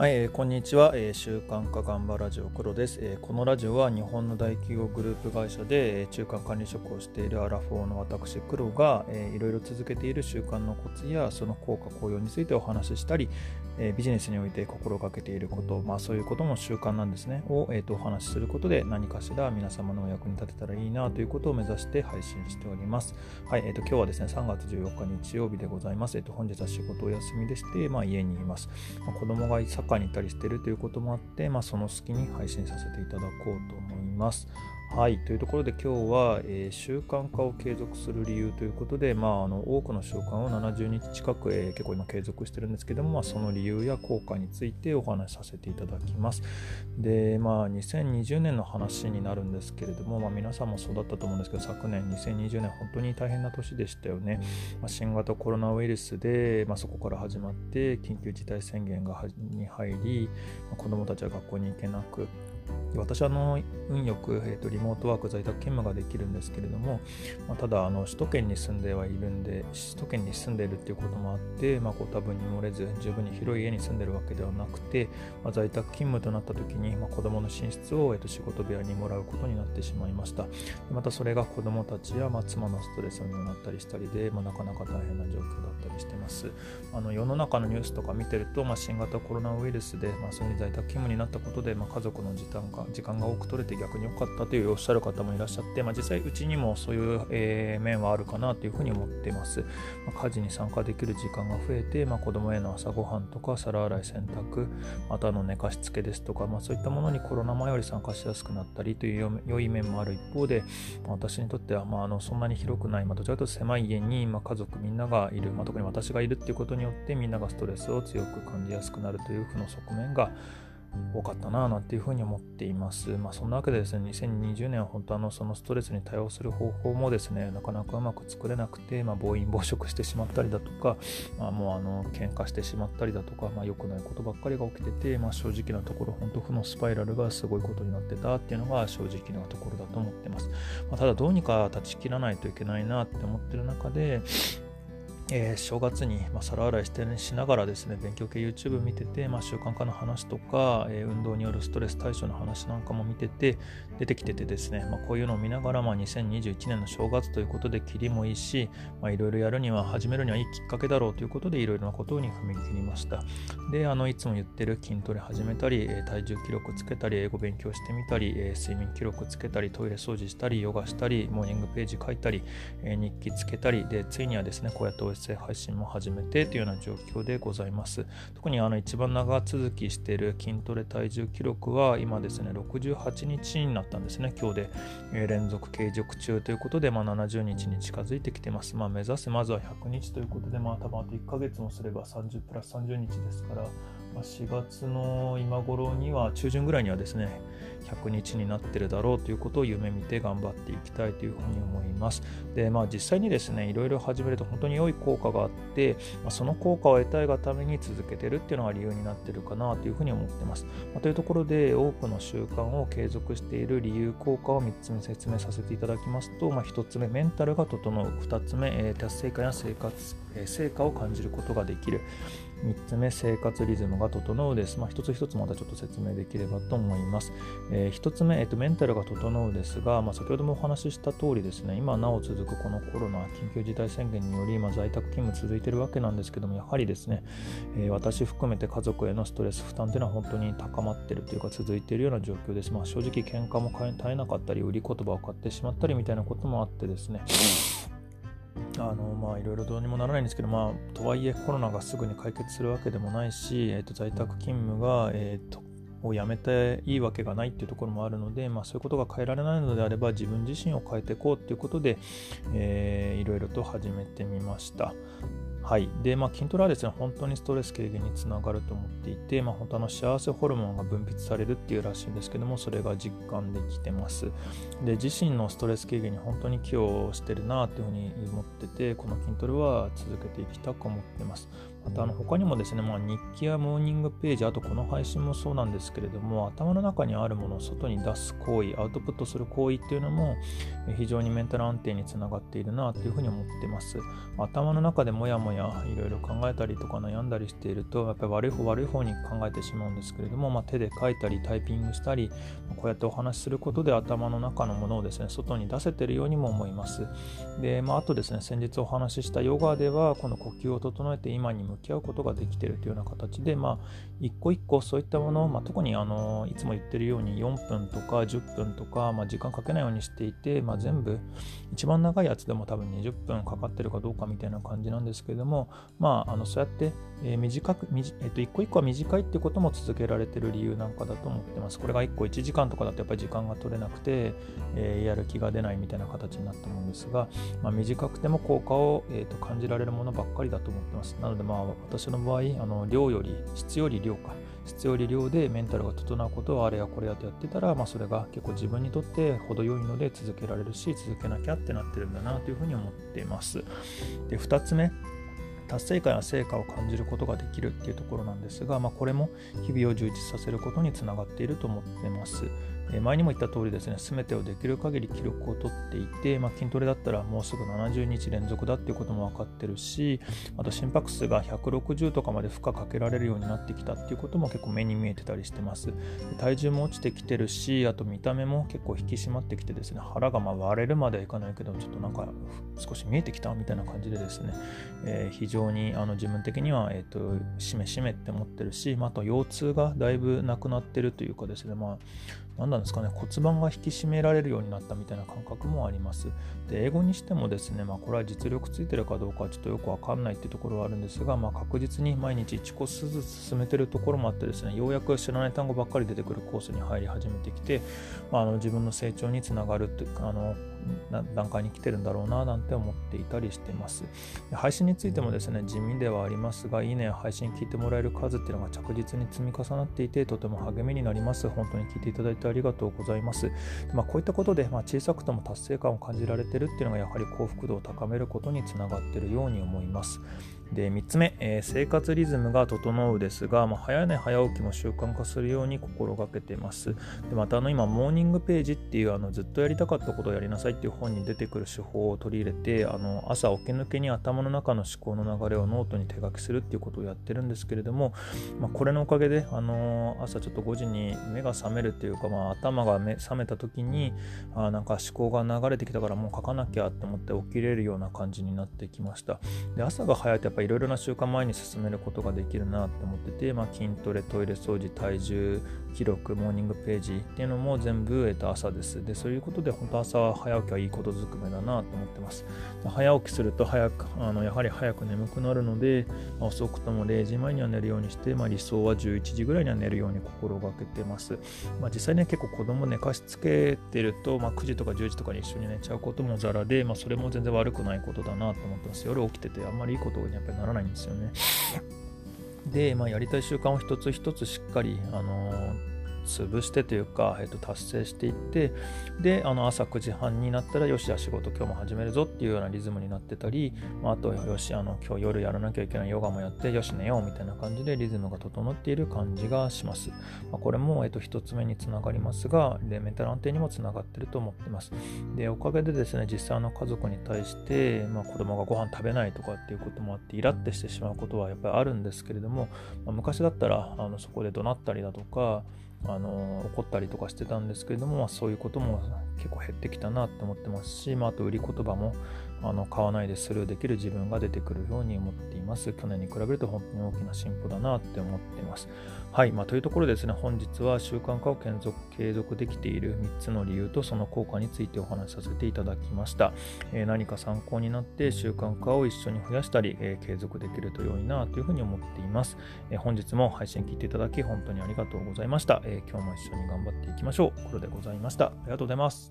はい、えー、こんにちは、えー、週刊化頑張ラジオ黒です、えー、このラジオは日本の大企業グループ会社で、えー、中間管理職をしているアラフォーの私黒が、えー、いろいろ続けている習慣のコツやその効果効用についてお話ししたり、えー、ビジネスにおいて心がけていること、まあそういうことも習慣なんですね、を、えーと、お話しすることで何かしら皆様のお役に立てたらいいなということを目指して配信しております。はい、えーと、今日はですね、3月14日日曜日でございます。えーと、本日は仕事お休みでして、まあ家にいます。まあ、子供がサッカーに行ったりしているということもあって、まあ、その隙に配信させていただこうと思います。はい。というところで今日は、えー、習慣化を継続する理由ということで、まあ、あの多くの習慣を70日近く、えー、結構今継続してるんですけども、まあ、その理由や効果についてお話しさせていただきます。で、まあ、2020年の話になるんですけれども、まあ、皆さんもそうだったと思うんですけど、昨年2020年本当に大変な年でしたよね。まあ、新型コロナウイルスで、まあ、そこから始まって緊急事態宣言がに入り、まあ、子どもたちは学校に行けなく、私はあの運よく、えーと、リモートワーク在宅勤務ができるんですけれども、まあ、ただあの首都圏に住んではいるんで首都圏に住んでいるっていうこともあって、まあ、ご多分に漏れず十分に広い家に住んでるわけではなくて、まあ、在宅勤務となった時に、まあ、子どもの寝室を、えーと、仕事部屋にもらうことになってしまいました。またそれが子どもたちや、まあ、妻のストレスにもなったりしたりで、まあ、なかなか大変な状況だったりしてます。あの世の中のニュースとか見てると、まあ、新型コロナウイルスで、まあ、そういう在宅勤務になったことで、まあ、家族の時間が時間が多く取れて逆に良かったというおっしゃる方もいらっしゃって、まあ、実際うちにもそういう、えー、面はあるかなというふうに思っています。まあ、家事に参加できる時間が増えて、まあ、子供への朝ごはんとか皿洗い洗濯、またの寝かしつけですとか、まあ、そういったものにコロナ前より参加しやすくなったりという良い面もある一方で、まあ、私にとっては、まあ、あのそんなに広くない、まあ、どちらかというと狭い家に、まあ、家族みんながいる、まあ、特に私がいるっていうことによってみんながストレスを強く感じやすくなるという負の側面が多かったなぁなんていうふうに思っています。まあ、そんなわけでですね、2020年は本当あのそのストレスに対応する方法もですね、なかなかうまく作れなくて、まあ、暴飲暴食してしまったりだとか、まあ、もうあの喧嘩してしまったりだとか、まあ、良くないことばっかりが起きてて、まあ、正直なところ、本当負のスパイラルがすごいことになってたっていうのが正直なところだと思ってます。まあ、ただどうにか断ち切らないといけないなって思ってる中で、えー、正月に、まあ、皿洗いしてしながらですね、勉強系 YouTube 見てて、まあ、習慣化の話とか、えー、運動によるストレス対処の話なんかも見てて、出てきててですね、まあ、こういうのを見ながら、まあ、2021年の正月ということで、切りもいいし、いろいろやるには、始めるにはいいきっかけだろうということで、いろいろなことに踏み切りました。で、あのいつも言ってる筋トレ始めたり、体重記録つけたり、英語勉強してみたり、睡眠記録つけたり、トイレ掃除したり、ヨガしたり、モーニングページ書いたり、日記つけたり、で、ついにはですね、こうやって声配信も始めてというような状況でございます。特にあの一番長続きしている筋トレ体重記録は今ですね、68日になったんですね。今日で、連続継続中ということで、まあ、70日に近づいてきてます。まあ、目指せまずは100日ということで、まあ、多分あと1ヶ月もすれば30プラス30日ですから、4月の今頃には、中旬ぐらいにはですね、100日になってるだろうということを夢見て頑張っていきたいというふうに思います。で、まあ実際にですね、いろいろ始めると本当に良い効果があって、まあ、その効果を得たいがために続けてるっていうのが理由になってるかなというふうに思ってます。まあ、というところで、多くの習慣を継続している理由効果を3つ目説明させていただきますと、まあ、1つ目、メンタルが整う。2つ目、え、達成感や生活、成果を感じることができる。3つ目、生活リズムが整うです。まあ、一つ一つまたちょっと説明できればと思います。えー、1つ目、えーと、メンタルが整うですが、まあ、先ほどもお話しした通りですね、今なお続くこのコロナ緊急事態宣言により、まあ、在宅勤務続いてるわけなんですけども、やはりですね、えー、私含めて家族へのストレス負担というのは本当に高まってるというか続いているような状況です。まあ、正直喧嘩も絶えなかったり、売り言葉を買ってしまったりみたいなこともあってですね、あのまあいろいろどうにもならないんですけど、まあ、とはいえコロナがすぐに解決するわけでもないし、えー、と在宅勤務が、えーと、をやめていいわけがないっていうところもあるので、まあ、そういうことが変えられないのであれば自分自身を変えていこうということで、えー、いろいろと始めてみました。はい。で、まあ、筋トレはですね、本当にストレス軽減につながると思っていて、まあ、本当の幸せホルモンが分泌されるっていうらしいんですけども、それが実感できてます。で、自身のストレス軽減に本当に寄与してるなっていうふうに思ってて、この筋トレは続けていきたく思ってます。またあの他にもですね、まあ、日記やモーニングページ、あとこの配信もそうなんですけれども、頭の中にあるものを外に出す行為、アウトプットする行為っていうのも非常にメンタル安定につながっているなというふうに思ってます。頭の中でもやもややいろいろ考えたりとか悩んだりしているとやっぱり悪い方悪い方に考えてしまうんですけれども、まあ、手で書いたりタイピングしたりこうやってお話しすることで頭の中のものをですね外に出せているようにも思います。で、まあ、あとですね先日お話ししたヨガではこの呼吸を整えて今に向き合うことができているというような形で、まあ、一個一個そういったものを、まあ、特にあのいつも言ってるように4分とか10分とか、まあ、時間かけないようにしていて、まあ、全部一番長いやつでも多分20分かかってるかどうかみたいな感じなんですけれども、まあ、あのそうやって、えー、短く、えっと、一個一個は短いってことも続けられてる理由なんかだと思ってます。これが1個1時間とかだとやっぱり時間が取れなくて、えー、やる気が出ないみたいな形になったと思うんですが、まあ、短くても効果を、えー、と感じられるものばっかりだと思ってます。なので、まあ、私の場合、あの量より、質より量か。質より量でメンタルが整うことをあれやこれやとやってたら、まあ、それが結構自分にとって程よいので続けられるし続けなきゃってなってるんだなというふうに思っています。で2つ目達成感や成果を感じることができるっていうところなんですが、まあ、これも日々を充実させることにつながっていると思ってます。前にも言った通りですね、すべてをできる限り記録を取っていて、まあ、筋トレだったらもうすぐ70日連続だっていうことも分かってるし、あと心拍数が160とかまで負荷かけられるようになってきたっていうことも結構目に見えてたりしてます。体重も落ちてきてるし、あと見た目も結構引き締まってきてですね、腹がま割れるまではいかないけど、ちょっとなんか少し見えてきたみたいな感じでですね、えー、非常にあの自分的には、えーと、しめしめって思ってるし、まあ、あと腰痛がだいぶなくなってるというかですね、まあ何なんですかね、骨盤が引き締められるようになったみたいな感覚もあります。で、英語にしてもですね、まあ、これは実力ついてるかどうかはちょっとよくわかんないっていうところはあるんですが、まあ、確実に毎日1コースずつ進めてるところもあってですね、ようやく知らない単語ばっかり出てくるコースに入り始めてきて、まあ、あの自分の成長につながるっていうか、あの段階に来てるんだろうななんて思っていたりしています。配信についてもですね、地味ではありますが、いいねや配信聞いてもらえる数っていうのが着実に積み重なっていて、とても励みになります。本当に聞いていただいてありがとうございます。まあ、こういったことで、まあ、小さくとも達成感を感じられてるっていうのがやはり幸福度を高めることにつながっているように思います。で3つ目、えー、生活リズムが整うですが、まあ、早寝早起きも習慣化するように心がけています。でまたあの今、モーニングページっていうあのずっとやりたかったことをやりなさいっていう本に出てくる手法を取り入れてあの朝起き抜けに頭の中の思考の流れをノートに手書きするっていうことをやってるんですけれども、まあ、これのおかげで、あの朝ちょっと5時に目が覚めるっていうか、まあ、頭が目覚めた時にあなんか思考が流れてきたからもう書かなきゃって思って起きれるような感じになってきました。で朝が早いとやっぱいろいろな習慣前に進めることができるなって思ってて、まあ、筋トレ、トイレ掃除、体重記録、モーニングページっていうのも全部、えっと、朝です。で、そういうことで本当朝早起きはいいことずくめだなと思ってます。早起きすると早く、あのやはり早く眠くなるので、まあ、遅くとも0時前には寝るようにして、まあ、理想は11時ぐらいには寝るように心がけてます。まあ、実際ね、結構子供寝かしつけてると、まあ、9時とか10時とかに一緒に寝ちゃうこともざらで、まあ、それも全然悪くないことだなと思ってます。夜起きててあんまりいいことにやっぱりならないんですよね。で、まあ、やりたい習慣を一つ一つしっかり、あのー潰してというか、えー、と達成していってであの朝9時半になったらよしじゃあ仕事今日も始めるぞっていうようなリズムになってたり、まあ、あとよしあの今日夜やらなきゃいけないヨガもやってよし寝ようみたいな感じでリズムが整っている感じがします、まあ、これも、えー、と1つ目につながりますがでメンタル安定にもつながってると思ってます。でおかげでですね実際の家族に対して、まあ、子供がご飯食べないとかっていうこともあってイラってしてしまうことはやっぱりあるんですけれども、まあ、昔だったらあのそこで怒鳴ったりだとかあの怒ったりとかしてたんですけれども、まあ、そういうことも結構減ってきたなって思ってますし、まあ、あと売り言葉もあの買わないでスルーできる自分が出てくるように思っています。去年に比べると本当に大きな進歩だなって思っています。はい、まあ、というところですね、本日は習慣化を継続継続できている3つの理由とその効果についてお話しさせていただきました。えー、何か参考になって習慣化を一緒に増やしたり、えー、継続できると良いなというふうに思っています、えー、本日も配信聞いていただき本当にありがとうございました。え今日も一緒に頑張っていきましょう。これでございました。ありがとうございます。